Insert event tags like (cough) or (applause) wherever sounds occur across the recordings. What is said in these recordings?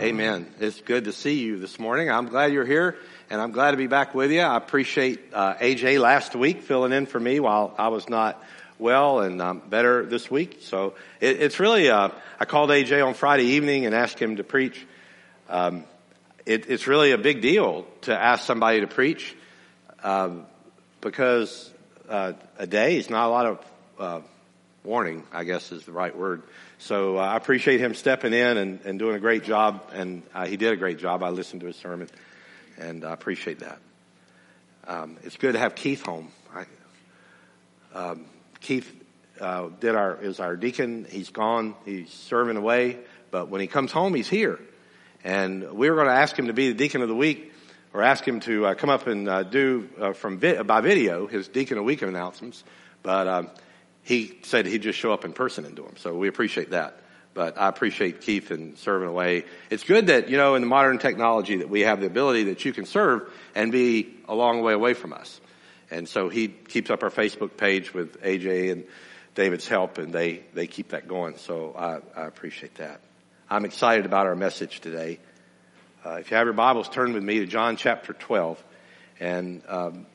Amen. It's good to see you this morning. I'm glad you're here and I'm glad to be back with you. I appreciate uh, AJ last week filling in for me while I was not well and um, better this week. So it, it's really, uh, I called AJ on Friday evening and asked him to preach. Um, it, it's really a big deal to ask somebody to preach um, because uh, a day is not a lot of uh, warning, I guess is the right word. So uh, I appreciate him stepping in and, and doing a great job, and uh, he did a great job. I listened to his sermon, and I appreciate that. Um, it's good to have Keith home. I, um, Keith uh, did our is our deacon. He's gone. He's serving away, but when he comes home, he's here, and we were going to ask him to be the deacon of the week, or ask him to uh, come up and uh, do uh, from vi- by video his deacon of week announcements, but. Um, he said he'd just show up in person and do them. So we appreciate that. But I appreciate Keith and serving away. It's good that, you know, in the modern technology that we have the ability that you can serve and be a long way away from us. And so he keeps up our Facebook page with AJ and David's help and they, they keep that going. So I, I appreciate that. I'm excited about our message today. Uh, if you have your Bibles, turn with me to John chapter 12. And um,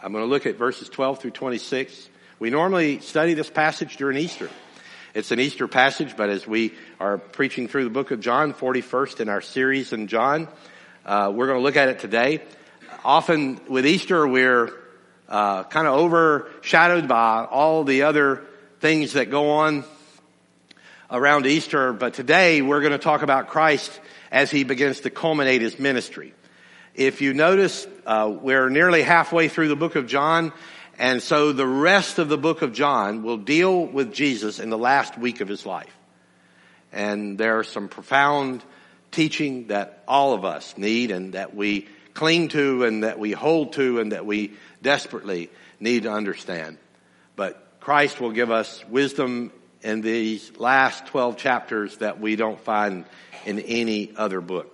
I'm going to look at verses 12 through 26. We normally study this passage during Easter. It's an Easter passage, but as we are preaching through the book of John, 41st in our series in John, uh, we're going to look at it today. Often with Easter, we're uh, kind of overshadowed by all the other things that go on around Easter, but today we're going to talk about Christ as he begins to culminate his ministry. If you notice, uh, we're nearly halfway through the book of John, and so the rest of the book of John will deal with Jesus in the last week of his life. And there's some profound teaching that all of us need and that we cling to and that we hold to and that we desperately need to understand. But Christ will give us wisdom in these last 12 chapters that we don't find in any other book.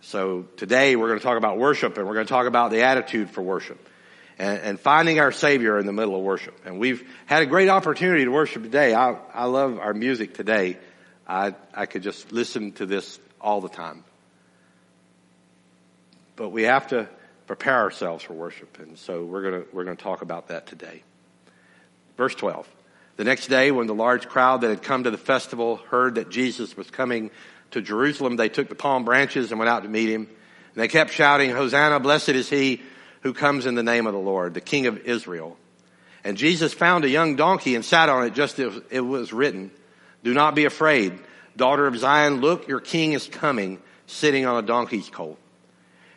So today we're going to talk about worship and we're going to talk about the attitude for worship and, and, finding our Savior in the middle of worship. And we've had a great opportunity to worship today. I, I love our music today. I, I could just listen to this all the time. But we have to prepare ourselves for worship. And so we're going to, we're going to talk about that today. Verse 12. The next day, when the large crowd that had come to the festival heard that Jesus was coming to Jerusalem, they took the palm branches and went out to meet him. And they kept shouting, Hosanna, blessed is he who comes in the name of the Lord, the King of Israel. And Jesus found a young donkey and sat on it just as it was written. Do not be afraid, daughter of Zion. Look, your king is coming, sitting on a donkey's colt.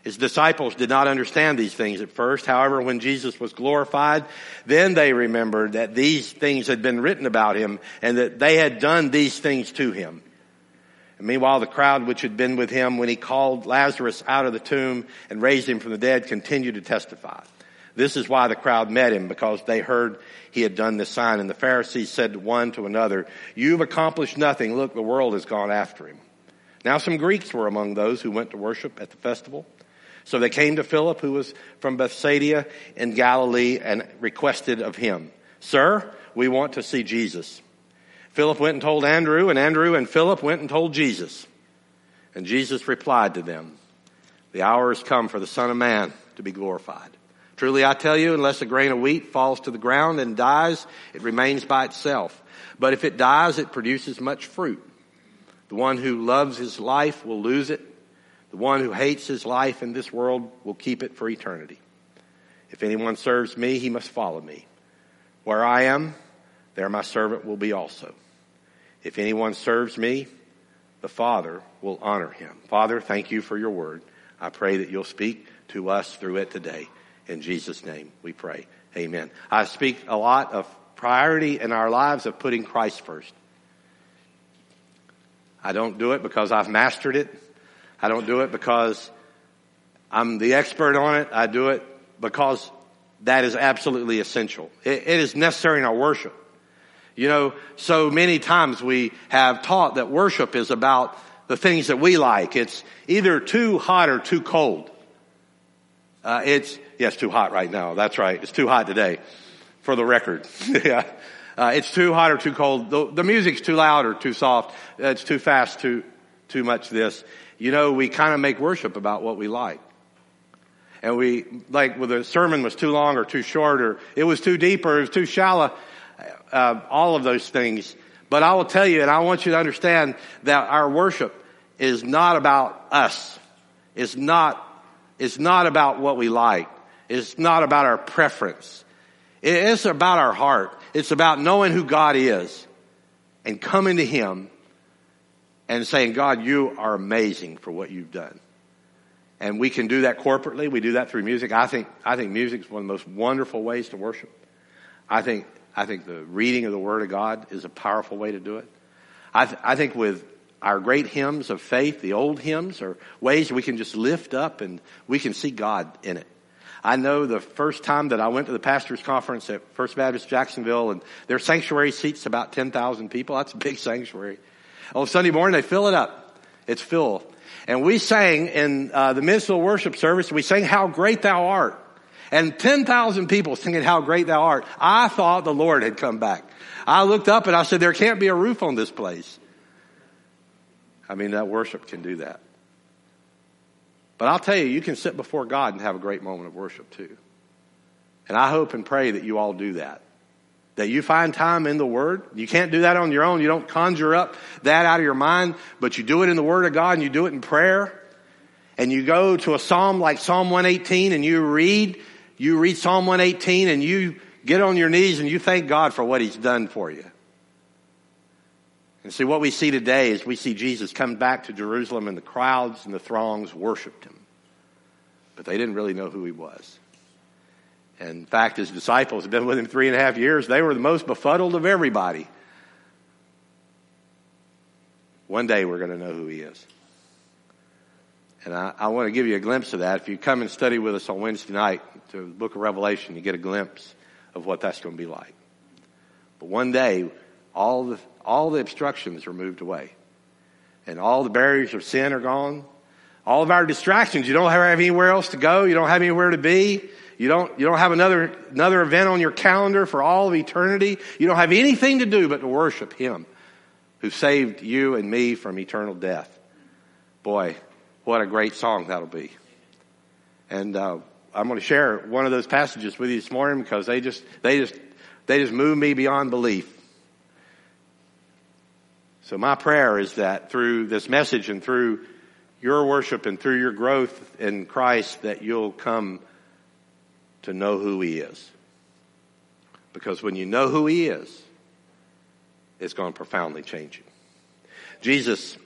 His disciples did not understand these things at first. However, when Jesus was glorified, then they remembered that these things had been written about him and that they had done these things to him. And meanwhile, the crowd which had been with him when he called Lazarus out of the tomb and raised him from the dead continued to testify. This is why the crowd met him, because they heard he had done this sign. And the Pharisees said one to another, You've accomplished nothing. Look, the world has gone after him. Now some Greeks were among those who went to worship at the festival. So they came to Philip, who was from Bethsaida in Galilee, and requested of him, Sir, we want to see Jesus. Philip went and told Andrew, and Andrew and Philip went and told Jesus. And Jesus replied to them, The hour has come for the Son of Man to be glorified. Truly I tell you, unless a grain of wheat falls to the ground and dies, it remains by itself. But if it dies, it produces much fruit. The one who loves his life will lose it. The one who hates his life in this world will keep it for eternity. If anyone serves me, he must follow me. Where I am, there my servant will be also. If anyone serves me, the Father will honor him. Father, thank you for your word. I pray that you'll speak to us through it today. In Jesus' name we pray. Amen. I speak a lot of priority in our lives of putting Christ first. I don't do it because I've mastered it. I don't do it because I'm the expert on it. I do it because that is absolutely essential. it, it is necessary in our worship. You know, so many times we have taught that worship is about the things that we like. It's either too hot or too cold. Uh, it's, yes, too hot right now. That's right. It's too hot today for the record. (laughs) yeah. Uh, it's too hot or too cold. The, the, music's too loud or too soft. It's too fast, too, too much this. You know, we kind of make worship about what we like. And we, like, whether the sermon was too long or too short or it was too deep or it was too shallow, uh, all of those things. But I will tell you, and I want you to understand that our worship is not about us. It's not, it's not about what we like. It's not about our preference. It's about our heart. It's about knowing who God is and coming to Him and saying, God, you are amazing for what you've done. And we can do that corporately. We do that through music. I think, I think music is one of the most wonderful ways to worship. I think, I think the reading of the Word of God is a powerful way to do it. I, th- I think with our great hymns of faith, the old hymns, are ways we can just lift up and we can see God in it. I know the first time that I went to the pastor's conference at First Baptist Jacksonville and their sanctuary seats about 10,000 people. That's a big sanctuary. On Sunday morning, they fill it up. It's full. And we sang in uh, the minstrel worship service, we sang How Great Thou Art. And 10,000 people singing How Great Thou Art. I thought the Lord had come back. I looked up and I said, there can't be a roof on this place. I mean, that worship can do that. But I'll tell you, you can sit before God and have a great moment of worship too. And I hope and pray that you all do that. That you find time in the Word. You can't do that on your own. You don't conjure up that out of your mind, but you do it in the Word of God and you do it in prayer. And you go to a Psalm like Psalm 118 and you read, you read Psalm 118 and you get on your knees and you thank God for what He's done for you. And see, what we see today is we see Jesus come back to Jerusalem and the crowds and the throngs worshiped Him. But they didn't really know who He was. And in fact, his disciples had been with him three and a half years. They were the most befuddled of everybody. One day we're going to know who he is. And I, I, want to give you a glimpse of that. If you come and study with us on Wednesday night to the book of Revelation, you get a glimpse of what that's going to be like. But one day, all the, all the obstructions are moved away. And all the barriers of sin are gone. All of our distractions, you don't have anywhere else to go. You don't have anywhere to be. You don't, you don't have another, another event on your calendar for all of eternity. You don't have anything to do but to worship Him who saved you and me from eternal death. Boy, what a great song that'll be. And, uh, I'm going to share one of those passages with you this morning because they just, they just, they just move me beyond belief. So my prayer is that through this message and through your worship and through your growth in Christ that you'll come to know who He is. Because when you know who He is, it's going to profoundly change you. Jesus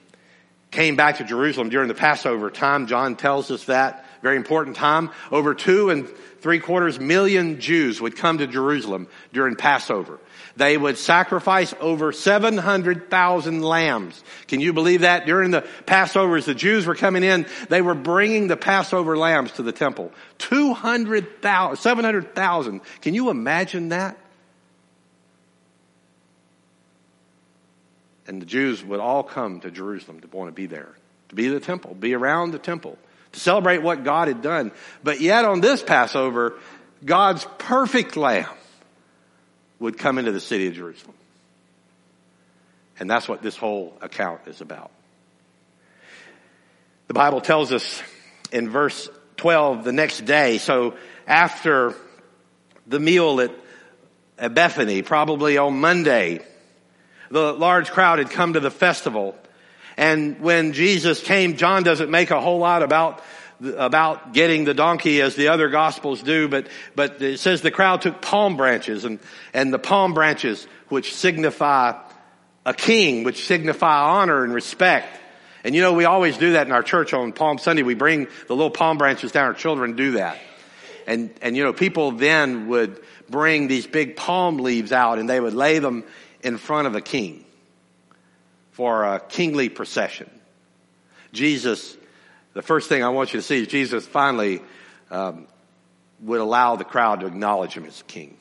came back to Jerusalem during the Passover time. John tells us that. Very important time. Over two and three quarters million Jews would come to Jerusalem during Passover. They would sacrifice over 700,000 lambs. Can you believe that? During the Passover, Passovers, the Jews were coming in, they were bringing the Passover lambs to the temple. 200,000, 700,000. Can you imagine that? And the Jews would all come to Jerusalem to want to be there, to be the temple, be around the temple, to celebrate what God had done. But yet on this Passover, God's perfect lamb would come into the city of Jerusalem. And that's what this whole account is about. The Bible tells us in verse 12 the next day, so after the meal at, at Bethany, probably on Monday, the large crowd had come to the festival. And when Jesus came, John doesn't make a whole lot about about getting the donkey as the other gospels do, but, but it says the crowd took palm branches and, and the palm branches which signify a king, which signify honor and respect. And you know, we always do that in our church on Palm Sunday. We bring the little palm branches down. Our children do that. And, and you know, people then would bring these big palm leaves out and they would lay them in front of a king for a kingly procession. Jesus the first thing I want you to see is Jesus finally um, would allow the crowd to acknowledge him as king.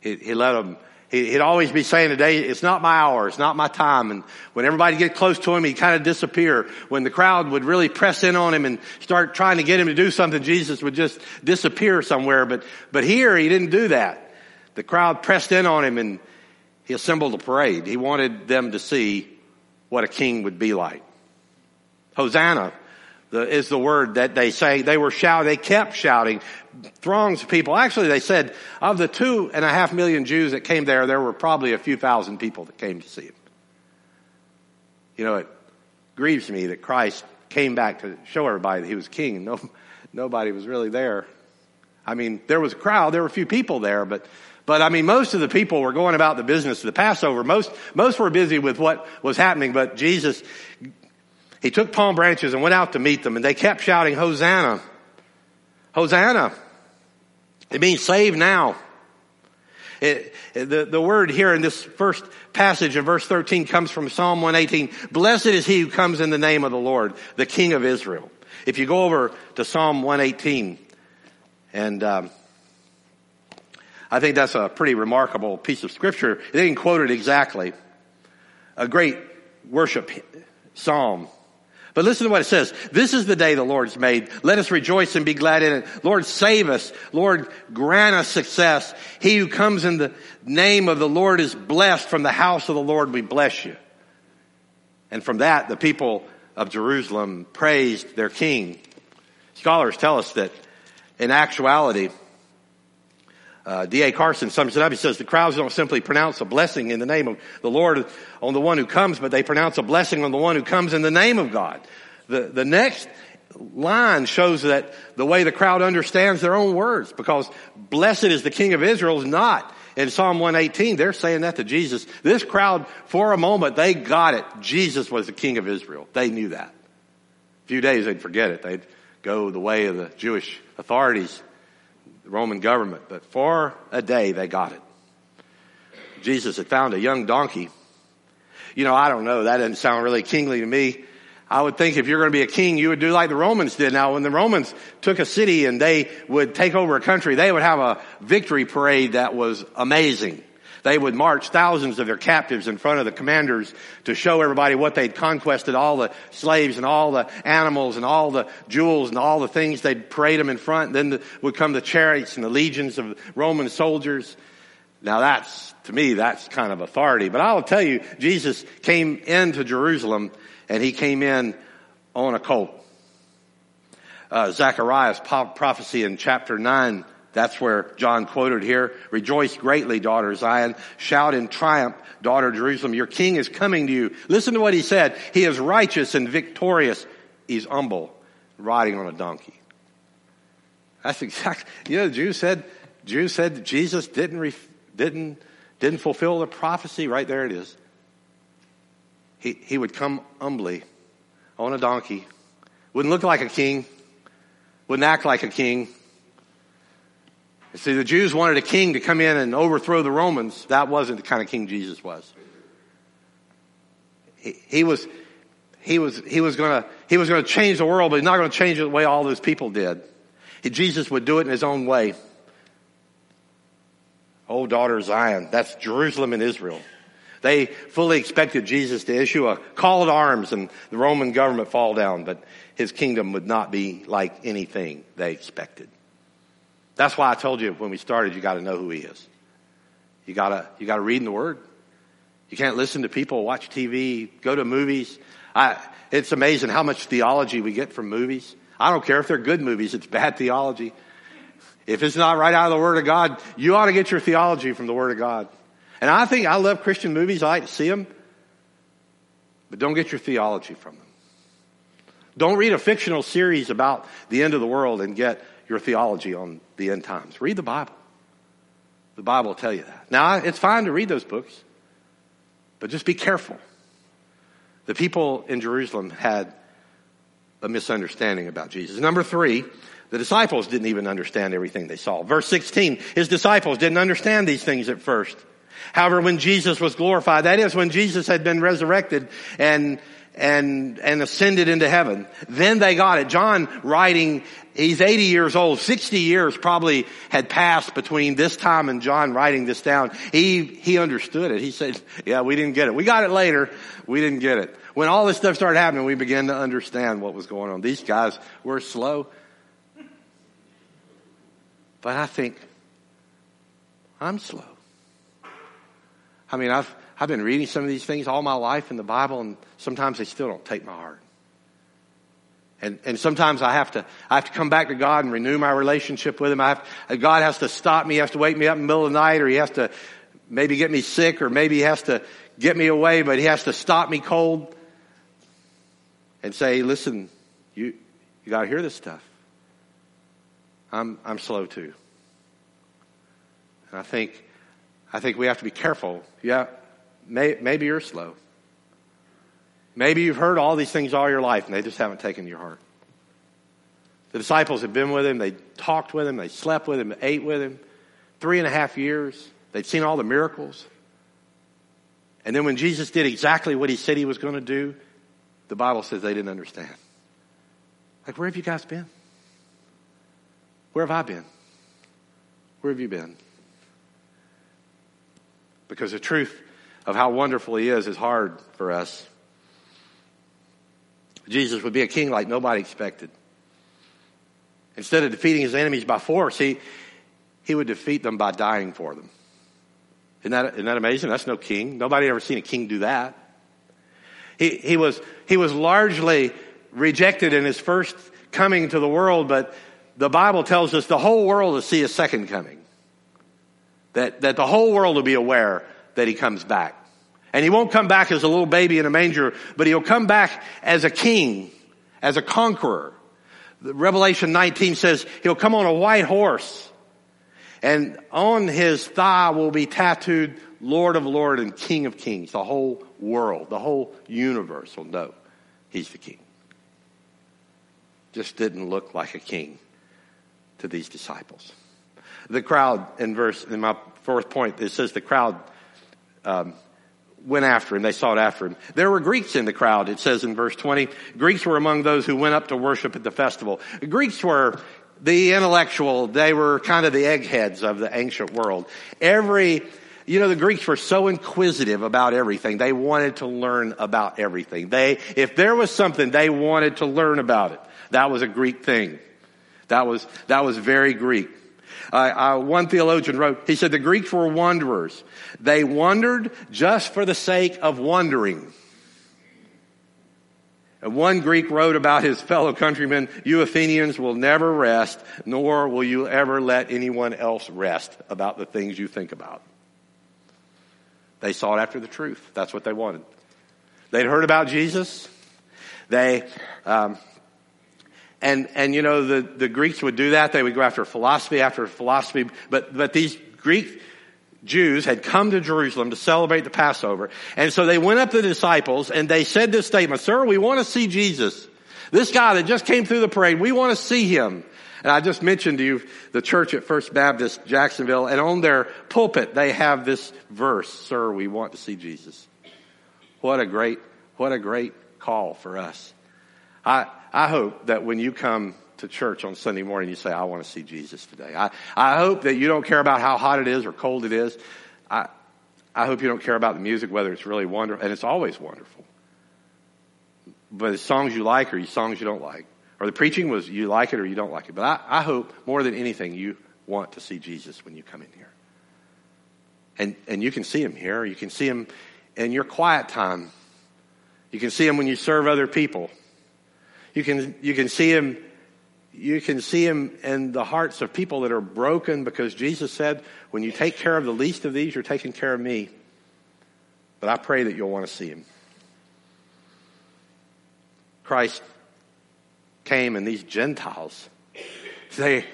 He, he let them. He, would always be saying today, it's not my hour, it's not my time. And when everybody get close to him, he'd kind of disappear. When the crowd would really press in on him and start trying to get him to do something, Jesus would just disappear somewhere. But, but here, he didn't do that. The crowd pressed in on him and he assembled a parade. He wanted them to see what a king would be like. Hosanna the, is the word that they say. They were shouting, they kept shouting. Throngs of people. Actually, they said of the two and a half million Jews that came there, there were probably a few thousand people that came to see him. You know, it grieves me that Christ came back to show everybody that he was king and no, nobody was really there. I mean, there was a crowd, there were a few people there, but, but I mean, most of the people were going about the business of the Passover. Most, most were busy with what was happening, but Jesus, he took palm branches and went out to meet them and they kept shouting, Hosanna. Hosanna. It means save now. It, the, the word here in this first passage in verse 13 comes from Psalm 118. Blessed is he who comes in the name of the Lord, the King of Israel. If you go over to Psalm 118, and um, I think that's a pretty remarkable piece of scripture. They didn't quote it exactly. A great worship psalm. But listen to what it says. This is the day the Lord's made. Let us rejoice and be glad in it. Lord, save us. Lord, grant us success. He who comes in the name of the Lord is blessed. From the house of the Lord we bless you. And from that, the people of Jerusalem praised their king. Scholars tell us that in actuality, uh, D.A. Carson sums it up. He says the crowds don't simply pronounce a blessing in the name of the Lord on the one who comes, but they pronounce a blessing on the one who comes in the name of God. The, the next line shows that the way the crowd understands their own words because blessed is the king of Israel is not in Psalm 118. They're saying that to Jesus. This crowd, for a moment, they got it. Jesus was the king of Israel. They knew that. A few days they'd forget it. They'd go the way of the Jewish authorities the Roman government, but for a day they got it. Jesus had found a young donkey. You know, I don't know, that doesn't sound really kingly to me. I would think if you're going to be a king, you would do like the Romans did. Now, when the Romans took a city and they would take over a country, they would have a victory parade that was amazing. They would march thousands of their captives in front of the commanders to show everybody what they'd conquested, all the slaves and all the animals and all the jewels and all the things. They'd parade them in front. Then the, would come the chariots and the legions of Roman soldiers. Now that's, to me, that's kind of authority. But I'll tell you, Jesus came into Jerusalem and he came in on a colt. Uh, Zechariah's prophecy in chapter 9 that's where John quoted here. Rejoice greatly, daughter Zion. Shout in triumph, daughter Jerusalem. Your king is coming to you. Listen to what he said. He is righteous and victorious. He's humble, riding on a donkey. That's exactly, you know, the Jews said, Jews said Jesus didn't, ref, didn't, didn't fulfill the prophecy. Right there it is. He, he would come humbly on a donkey. Wouldn't look like a king. Wouldn't act like a king See, the Jews wanted a king to come in and overthrow the Romans. That wasn't the kind of king Jesus was. He, he was, he was, he was gonna, he was gonna change the world, but he's not gonna change it the way all those people did. He, Jesus would do it in his own way. Oh, daughter Zion, that's Jerusalem and Israel. They fully expected Jesus to issue a call to arms and the Roman government fall down, but his kingdom would not be like anything they expected. That's why I told you when we started, you got to know who he is. You gotta, you gotta read in the Word. You can't listen to people, watch TV, go to movies. I, it's amazing how much theology we get from movies. I don't care if they're good movies, it's bad theology. If it's not right out of the Word of God, you ought to get your theology from the Word of God. And I think I love Christian movies. I like to see them. But don't get your theology from them. Don't read a fictional series about the end of the world and get your theology on the end times. Read the Bible. The Bible will tell you that. Now, it's fine to read those books, but just be careful. The people in Jerusalem had a misunderstanding about Jesus. Number three, the disciples didn't even understand everything they saw. Verse 16, his disciples didn't understand these things at first. However, when Jesus was glorified, that is when Jesus had been resurrected and and, and ascended into heaven. Then they got it. John writing, he's 80 years old, 60 years probably had passed between this time and John writing this down. He, he understood it. He said, yeah, we didn't get it. We got it later. We didn't get it. When all this stuff started happening, we began to understand what was going on. These guys were slow. But I think I'm slow. I mean, I've, I've been reading some of these things all my life in the Bible, and sometimes they still don't take my heart. And, and sometimes I have to, I have to come back to God and renew my relationship with Him. I have, God has to stop me, He has to wake me up in the middle of the night, or He has to maybe get me sick, or maybe He has to get me away, but He has to stop me cold and say, listen, you, you gotta hear this stuff. I'm, I'm slow too. And I think, I think we have to be careful. Yeah, may, maybe you're slow. Maybe you've heard all these things all your life and they just haven't taken your heart. The disciples had been with him, they talked with him, they slept with him, they ate with him. Three and a half years. They'd seen all the miracles. And then when Jesus did exactly what he said he was going to do, the Bible says they didn't understand. Like, where have you guys been? Where have I been? Where have you been? Because the truth of how wonderful he is is hard for us. Jesus would be a king like nobody expected. Instead of defeating his enemies by force, he, he would defeat them by dying for them. Isn't that, isn't that amazing? That's no king. Nobody ever seen a king do that. He, he was, he was largely rejected in his first coming to the world, but the Bible tells us the whole world will see a second coming. That, that the whole world will be aware that he comes back. And he won't come back as a little baby in a manger, but he'll come back as a king, as a conqueror. Revelation 19 says he'll come on a white horse and on his thigh will be tattooed Lord of Lords and King of Kings. The whole world, the whole universe will know he's the king. Just didn't look like a king to these disciples. The crowd in verse, in my fourth point, it says the crowd um, went after him. They sought after him. There were Greeks in the crowd. It says in verse 20, Greeks were among those who went up to worship at the festival. Greeks were the intellectual. They were kind of the eggheads of the ancient world. Every, you know, the Greeks were so inquisitive about everything. They wanted to learn about everything. They, if there was something, they wanted to learn about it. That was a Greek thing. That was, that was very Greek. Uh, uh, one theologian wrote, he said the Greeks were wanderers. They wandered just for the sake of wandering. And one Greek wrote about his fellow countrymen, you Athenians will never rest, nor will you ever let anyone else rest about the things you think about. They sought after the truth. That's what they wanted. They'd heard about Jesus. They, um, and, and you know, the, the Greeks would do that. They would go after philosophy after philosophy. But, but these Greek Jews had come to Jerusalem to celebrate the Passover. And so they went up to the disciples and they said this statement, sir, we want to see Jesus. This guy that just came through the parade, we want to see him. And I just mentioned to you the church at First Baptist Jacksonville and on their pulpit they have this verse, sir, we want to see Jesus. What a great, what a great call for us. I, I hope that when you come to church on Sunday morning, you say, I want to see Jesus today. I, I hope that you don't care about how hot it is or cold it is. I, I hope you don't care about the music, whether it's really wonderful, and it's always wonderful. But the songs you like or the songs you don't like. Or the preaching was you like it or you don't like it. But I, I hope more than anything you want to see Jesus when you come in here. And, and you can see him here. You can see him in your quiet time. You can see him when you serve other people. You can, you can see him, you can see him in the hearts of people that are broken because Jesus said, when you take care of the least of these, you're taking care of me. But I pray that you'll want to see him. Christ came and these Gentiles, they,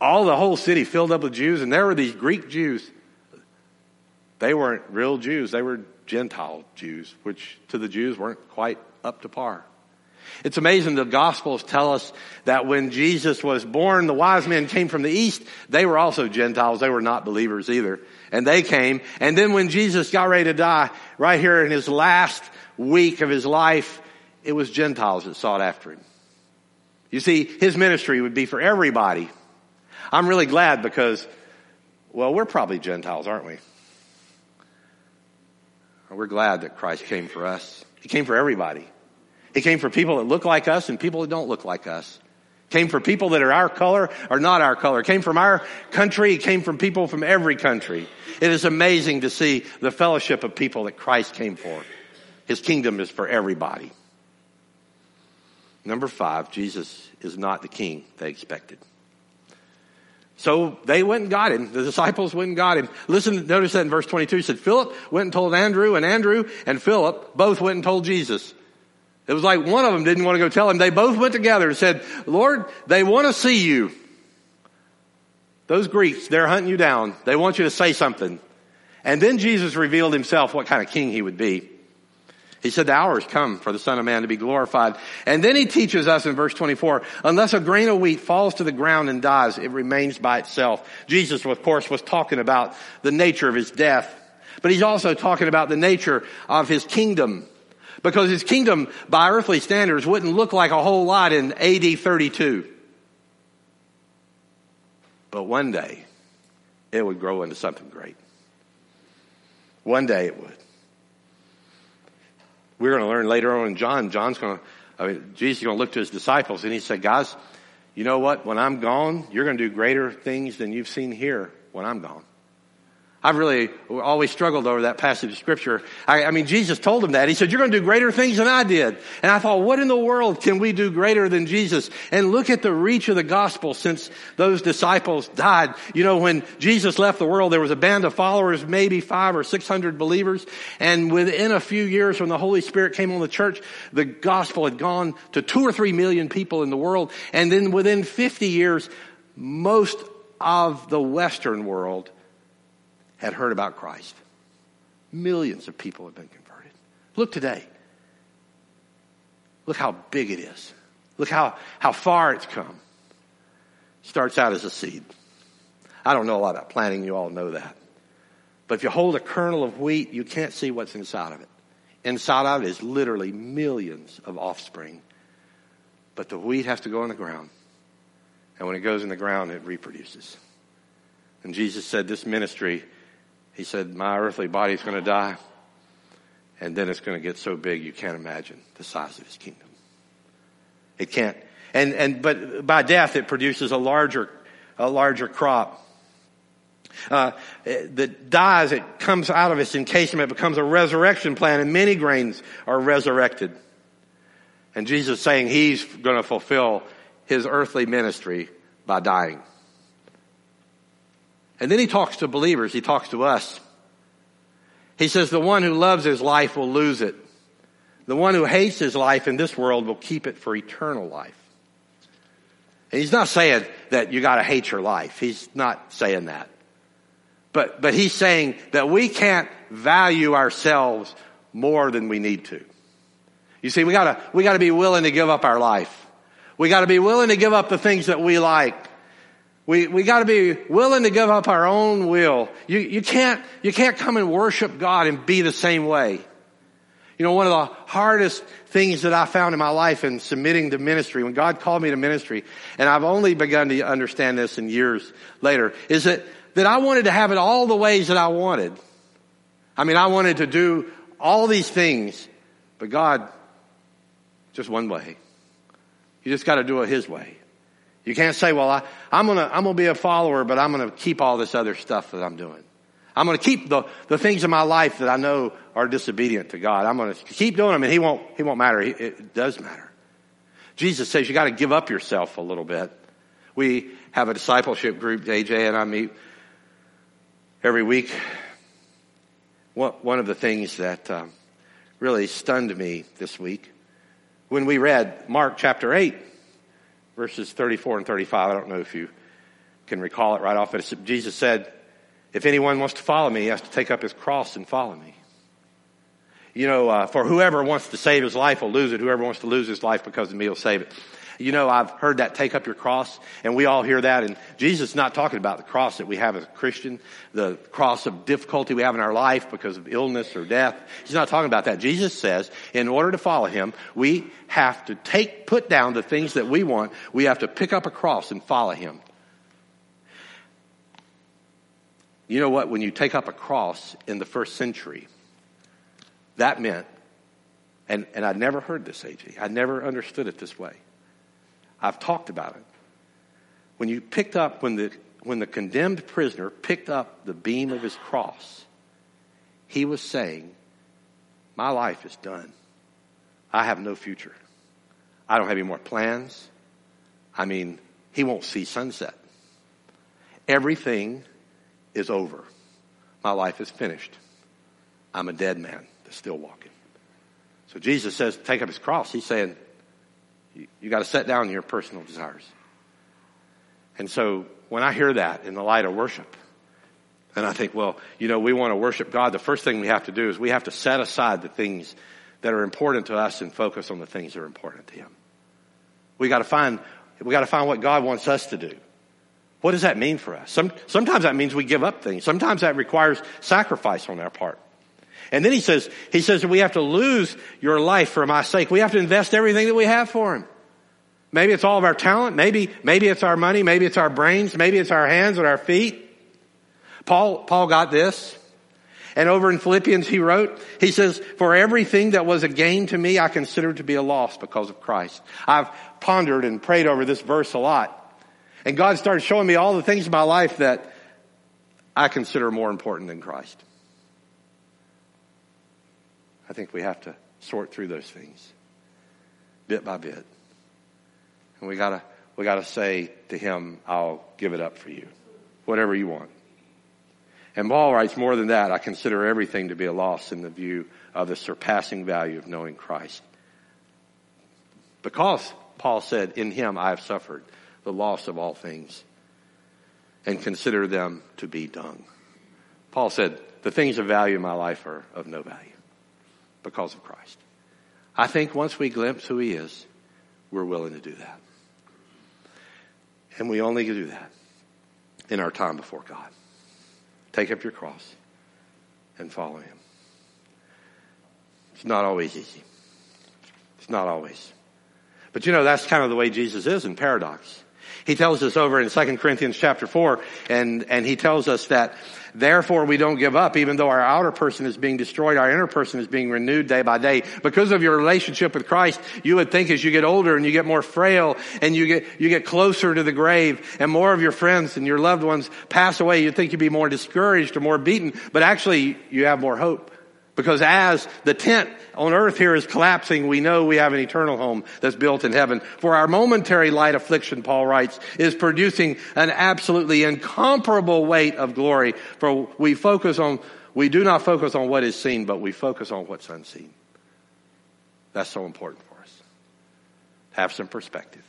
all the whole city filled up with Jews and there were these Greek Jews. They weren't real Jews. They were Gentile Jews, which to the Jews weren't quite up to par. It's amazing the Gospels tell us that when Jesus was born, the wise men came from the east. They were also Gentiles. They were not believers either. And they came. And then when Jesus got ready to die, right here in his last week of his life, it was Gentiles that sought after him. You see, his ministry would be for everybody. I'm really glad because, well, we're probably Gentiles, aren't we? We're glad that Christ came for us. He came for everybody. He came for people that look like us and people that don't look like us. Came for people that are our color or not our color. Came from our country. He came from people from every country. It is amazing to see the fellowship of people that Christ came for. His kingdom is for everybody. Number five, Jesus is not the king they expected. So they went and got him. The disciples went and got him. Listen, notice that in verse 22 said, Philip went and told Andrew and Andrew and Philip both went and told Jesus. It was like one of them didn't want to go tell him. They both went together and said, Lord, they want to see you. Those Greeks, they're hunting you down. They want you to say something. And then Jesus revealed himself what kind of king he would be. He said the hour has come for the son of man to be glorified. And then he teaches us in verse 24, unless a grain of wheat falls to the ground and dies, it remains by itself. Jesus, of course, was talking about the nature of his death, but he's also talking about the nature of his kingdom. Because his kingdom, by earthly standards, wouldn't look like a whole lot in AD 32. But one day, it would grow into something great. One day it would. We're going to learn later on in John, John's going to, I mean, Jesus is going to look to his disciples and he said, guys, you know what? When I'm gone, you're going to do greater things than you've seen here when I'm gone. I've really always struggled over that passage of scripture. I, I, mean, Jesus told him that. He said, you're going to do greater things than I did. And I thought, what in the world can we do greater than Jesus? And look at the reach of the gospel since those disciples died. You know, when Jesus left the world, there was a band of followers, maybe five or six hundred believers. And within a few years when the Holy Spirit came on the church, the gospel had gone to two or three million people in the world. And then within 50 years, most of the Western world had heard about Christ. Millions of people have been converted. Look today. Look how big it is. Look how, how far it's come. Starts out as a seed. I don't know a lot about planting, you all know that. But if you hold a kernel of wheat, you can't see what's inside of it. Inside of it is literally millions of offspring. But the wheat has to go in the ground. And when it goes in the ground, it reproduces. And Jesus said this ministry he said, my earthly body is going to die. And then it's going to get so big you can't imagine the size of his kingdom. It can't. And, and, but by death it produces a larger, a larger crop. Uh, that dies, it comes out of its encasement, it becomes a resurrection plant, and many grains are resurrected. And Jesus saying he's going to fulfill his earthly ministry by dying. And then he talks to believers. He talks to us. He says, the one who loves his life will lose it. The one who hates his life in this world will keep it for eternal life. And he's not saying that you gotta hate your life. He's not saying that. But, but he's saying that we can't value ourselves more than we need to. You see, we gotta, we gotta be willing to give up our life. We gotta be willing to give up the things that we like. We, we gotta be willing to give up our own will. You, you can't, you can't come and worship God and be the same way. You know, one of the hardest things that I found in my life in submitting to ministry, when God called me to ministry, and I've only begun to understand this in years later, is that, that I wanted to have it all the ways that I wanted. I mean, I wanted to do all these things, but God, just one way. You just gotta do it His way. You can't say, well, I, am gonna, I'm gonna be a follower, but I'm gonna keep all this other stuff that I'm doing. I'm gonna keep the, the things in my life that I know are disobedient to God. I'm gonna keep doing them and He won't, He won't matter. He, it does matter. Jesus says you gotta give up yourself a little bit. We have a discipleship group, AJ and I meet every week. One of the things that um, really stunned me this week, when we read Mark chapter 8, verses 34 and 35. I don't know if you can recall it right off, but Jesus said, if anyone wants to follow me, he has to take up his cross and follow me. You know, uh, for whoever wants to save his life will lose it. Whoever wants to lose his life because of me will save it. You know, I've heard that take up your cross, and we all hear that, and Jesus is not talking about the cross that we have as a Christian, the cross of difficulty we have in our life because of illness or death. He's not talking about that. Jesus says, in order to follow Him, we have to take, put down the things that we want. We have to pick up a cross and follow Him. You know what? When you take up a cross in the first century, that meant, and, and I'd never heard this, AJ. I never understood it this way. I've talked about it. When you picked up, when the, when the condemned prisoner picked up the beam of his cross, he was saying, My life is done. I have no future. I don't have any more plans. I mean, he won't see sunset. Everything is over. My life is finished. I'm a dead man that's still walking. So Jesus says, take up his cross. He's saying, you, got to set down your personal desires. And so when I hear that in the light of worship, and I think, well, you know, we want to worship God. The first thing we have to do is we have to set aside the things that are important to us and focus on the things that are important to Him. We got to find, we got to find what God wants us to do. What does that mean for us? Some, sometimes that means we give up things. Sometimes that requires sacrifice on our part. And then he says, he says that we have to lose your life for my sake. We have to invest everything that we have for him. Maybe it's all of our talent. Maybe, maybe it's our money. Maybe it's our brains. Maybe it's our hands and our feet. Paul, Paul got this. And over in Philippians he wrote, he says, for everything that was a gain to me, I consider to be a loss because of Christ. I've pondered and prayed over this verse a lot. And God started showing me all the things in my life that I consider more important than Christ. I think we have to sort through those things bit by bit. And we gotta, we gotta say to him, I'll give it up for you. Whatever you want. And Paul writes more than that. I consider everything to be a loss in the view of the surpassing value of knowing Christ. Because Paul said, in him I have suffered the loss of all things and consider them to be dung. Paul said, the things of value in my life are of no value because of Christ. I think once we glimpse who he is, we're willing to do that. And we only do that in our time before God. Take up your cross and follow him. It's not always easy. It's not always. But you know, that's kind of the way Jesus is in paradox. He tells us over in 2 Corinthians chapter 4, and, and he tells us that therefore we don't give up, even though our outer person is being destroyed, our inner person is being renewed day by day. Because of your relationship with Christ, you would think as you get older and you get more frail and you get, you get closer to the grave and more of your friends and your loved ones pass away, you'd think you'd be more discouraged or more beaten, but actually you have more hope. Because as the tent on earth here is collapsing, we know we have an eternal home that's built in heaven. For our momentary light affliction, Paul writes, is producing an absolutely incomparable weight of glory. For we focus on, we do not focus on what is seen, but we focus on what's unseen. That's so important for us. Have some perspective.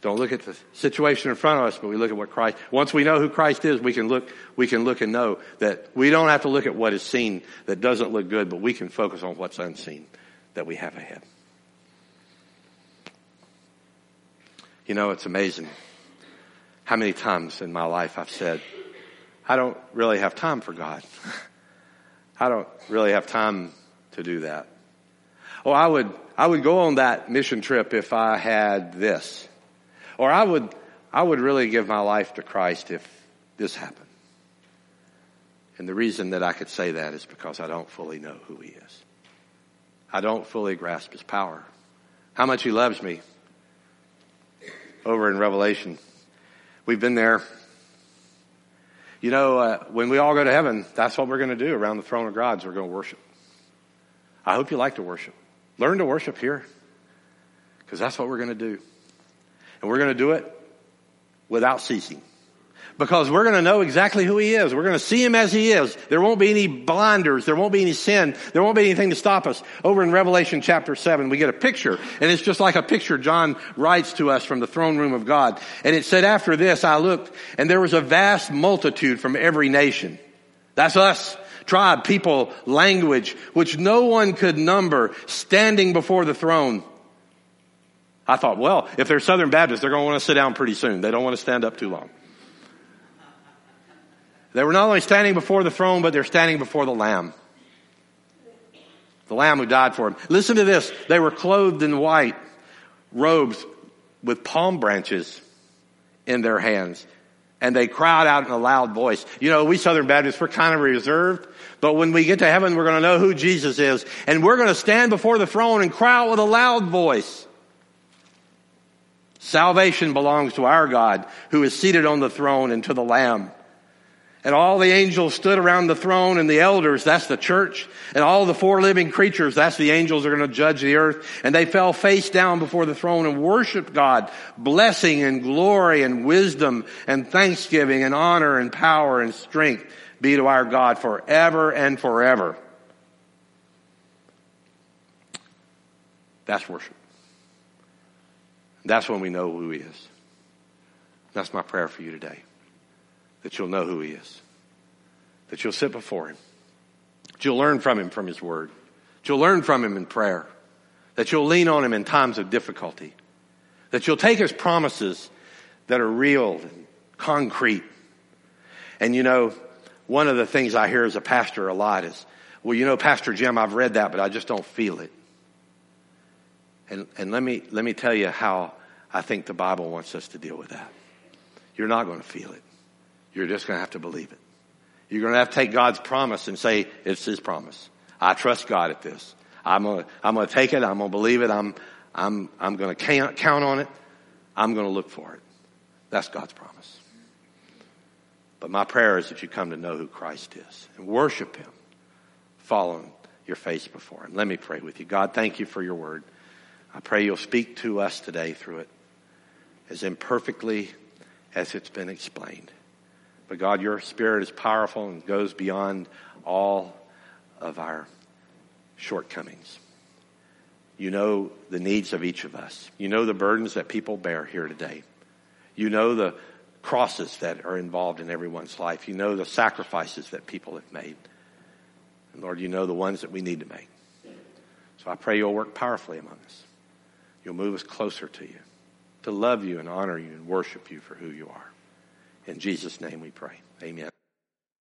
Don't look at the situation in front of us, but we look at what Christ, once we know who Christ is, we can look, we can look and know that we don't have to look at what is seen that doesn't look good, but we can focus on what's unseen that we have ahead. You know, it's amazing how many times in my life I've said, I don't really have time for God. (laughs) I don't really have time to do that. Oh, I would, I would go on that mission trip if I had this. Or I would, I would really give my life to Christ if this happened. And the reason that I could say that is because I don't fully know who He is. I don't fully grasp His power. How much He loves me. Over in Revelation. We've been there. You know, uh, when we all go to heaven, that's what we're going to do around the throne of God. we're going to worship. I hope you like to worship. Learn to worship here. Because that's what we're going to do. And we're going to do it without ceasing. Because we're going to know exactly who he is. We're going to see him as he is. There won't be any blinders. There won't be any sin. There won't be anything to stop us. Over in Revelation chapter 7, we get a picture. And it's just like a picture John writes to us from the throne room of God. And it said, after this I looked and there was a vast multitude from every nation. That's us tribe, people, language, which no one could number, standing before the throne. I thought, well, if they're Southern Baptists, they're going to want to sit down pretty soon. They don't want to stand up too long. They were not only standing before the throne, but they're standing before the Lamb. The Lamb who died for them. Listen to this. They were clothed in white robes with palm branches in their hands. And they cried out in a loud voice. You know, we Southern Baptists, we're kind of reserved. But when we get to heaven, we're going to know who Jesus is. And we're going to stand before the throne and cry out with a loud voice. Salvation belongs to our God who is seated on the throne and to the Lamb. And all the angels stood around the throne and the elders, that's the church. And all the four living creatures, that's the angels are going to judge the earth. And they fell face down before the throne and worshiped God, blessing and glory and wisdom and thanksgiving and honor and power and strength be to our God forever and forever. That's worship. That's when we know who He is. That's my prayer for you today that you'll know who He is, that you'll sit before Him, that you'll learn from Him from His Word, that you'll learn from Him in prayer, that you'll lean on Him in times of difficulty, that you'll take His promises that are real and concrete. And you know, one of the things I hear as a pastor a lot is, well, you know, Pastor Jim, I've read that, but I just don't feel it. And, and let me, let me tell you how I think the Bible wants us to deal with that. You're not going to feel it. You're just going to have to believe it. You're going to have to take God's promise and say, it's His promise. I trust God at this. I'm going to, I'm going to take it. I'm going to believe it. I'm, I'm, I'm going to count, count on it. I'm going to look for it. That's God's promise. But my prayer is that you come to know who Christ is and worship Him, following your face before Him. Let me pray with you. God, thank you for your word. I pray you'll speak to us today through it as imperfectly as it's been explained. But God, your spirit is powerful and goes beyond all of our shortcomings. You know the needs of each of us. You know the burdens that people bear here today. You know the crosses that are involved in everyone's life. You know the sacrifices that people have made. And Lord, you know the ones that we need to make. So I pray you'll work powerfully among us. You'll move us closer to you, to love you and honor you and worship you for who you are. In Jesus' name we pray. Amen.